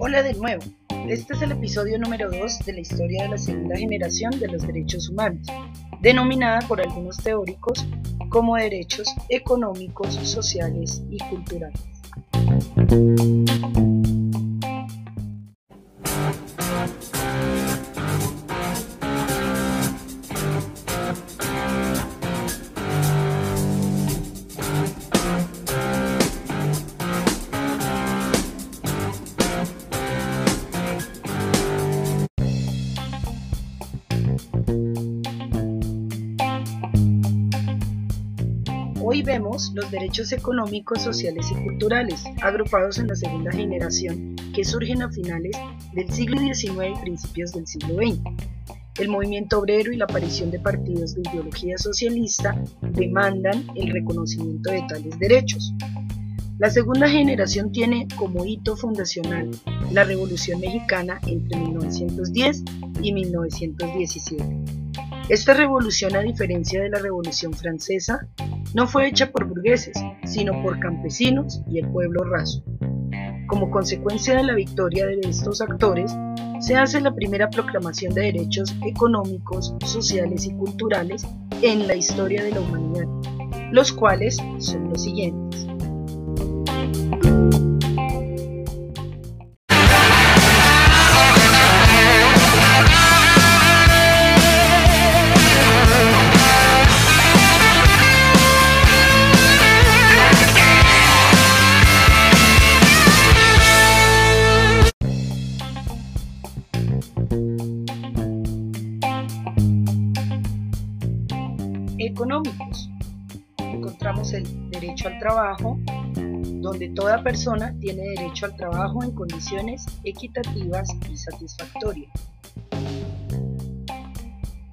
Hola de nuevo. Este es el episodio número 2 de la historia de la segunda generación de los derechos humanos, denominada por algunos teóricos como derechos económicos, sociales y culturales. Hoy vemos los derechos económicos, sociales y culturales, agrupados en la segunda generación, que surgen a finales del siglo XIX y principios del siglo XX. El movimiento obrero y la aparición de partidos de ideología socialista demandan el reconocimiento de tales derechos. La segunda generación tiene como hito fundacional la Revolución Mexicana entre 1910 y 1917. Esta revolución, a diferencia de la Revolución Francesa, no fue hecha por burgueses, sino por campesinos y el pueblo raso. Como consecuencia de la victoria de estos actores, se hace la primera proclamación de derechos económicos, sociales y culturales en la historia de la humanidad, los cuales son los siguientes. Encontramos el derecho al trabajo, donde toda persona tiene derecho al trabajo en condiciones equitativas y satisfactorias.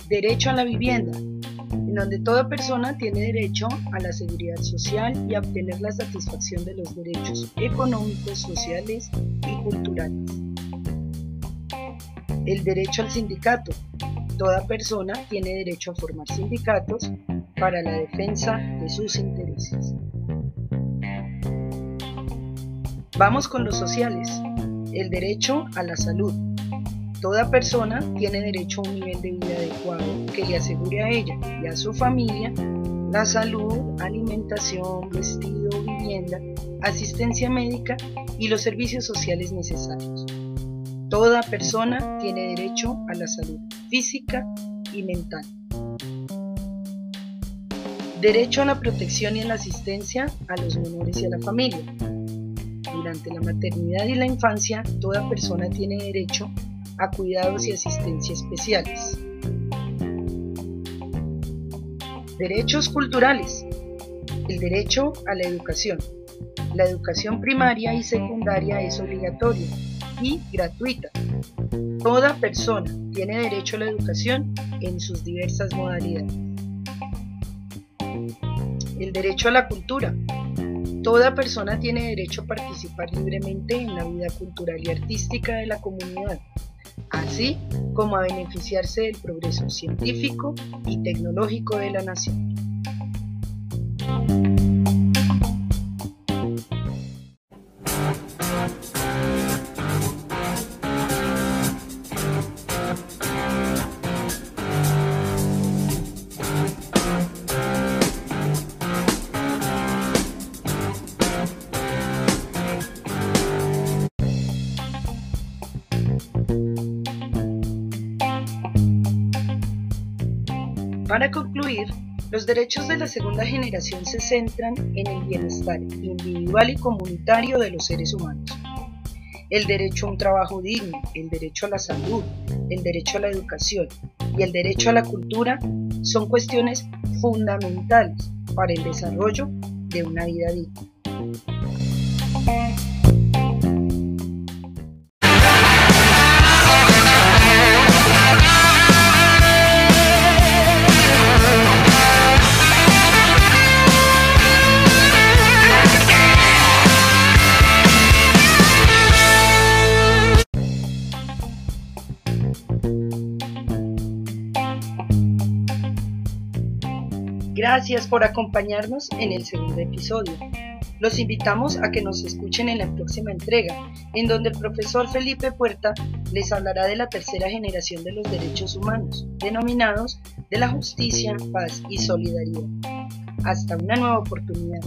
Derecho a la vivienda, en donde toda persona tiene derecho a la seguridad social y a obtener la satisfacción de los derechos económicos, sociales y culturales. El derecho al sindicato, Toda persona tiene derecho a formar sindicatos para la defensa de sus intereses. Vamos con los sociales. El derecho a la salud. Toda persona tiene derecho a un nivel de vida adecuado que le asegure a ella y a su familia la salud, alimentación, vestido, vivienda, asistencia médica y los servicios sociales necesarios. Toda persona tiene derecho a la salud física y mental. Derecho a la protección y a la asistencia a los menores y a la familia. Durante la maternidad y la infancia, toda persona tiene derecho a cuidados y asistencia especiales. Derechos culturales. El derecho a la educación. La educación primaria y secundaria es obligatoria y gratuita. Toda persona tiene derecho a la educación en sus diversas modalidades. El derecho a la cultura. Toda persona tiene derecho a participar libremente en la vida cultural y artística de la comunidad, así como a beneficiarse del progreso científico y tecnológico de la nación. Para concluir, los derechos de la segunda generación se centran en el bienestar individual y comunitario de los seres humanos. El derecho a un trabajo digno, el derecho a la salud, el derecho a la educación y el derecho a la cultura son cuestiones fundamentales para el desarrollo de una vida digna. Gracias por acompañarnos en el segundo episodio. Los invitamos a que nos escuchen en la próxima entrega, en donde el profesor Felipe Puerta les hablará de la tercera generación de los derechos humanos, denominados de la justicia, paz y solidaridad. Hasta una nueva oportunidad.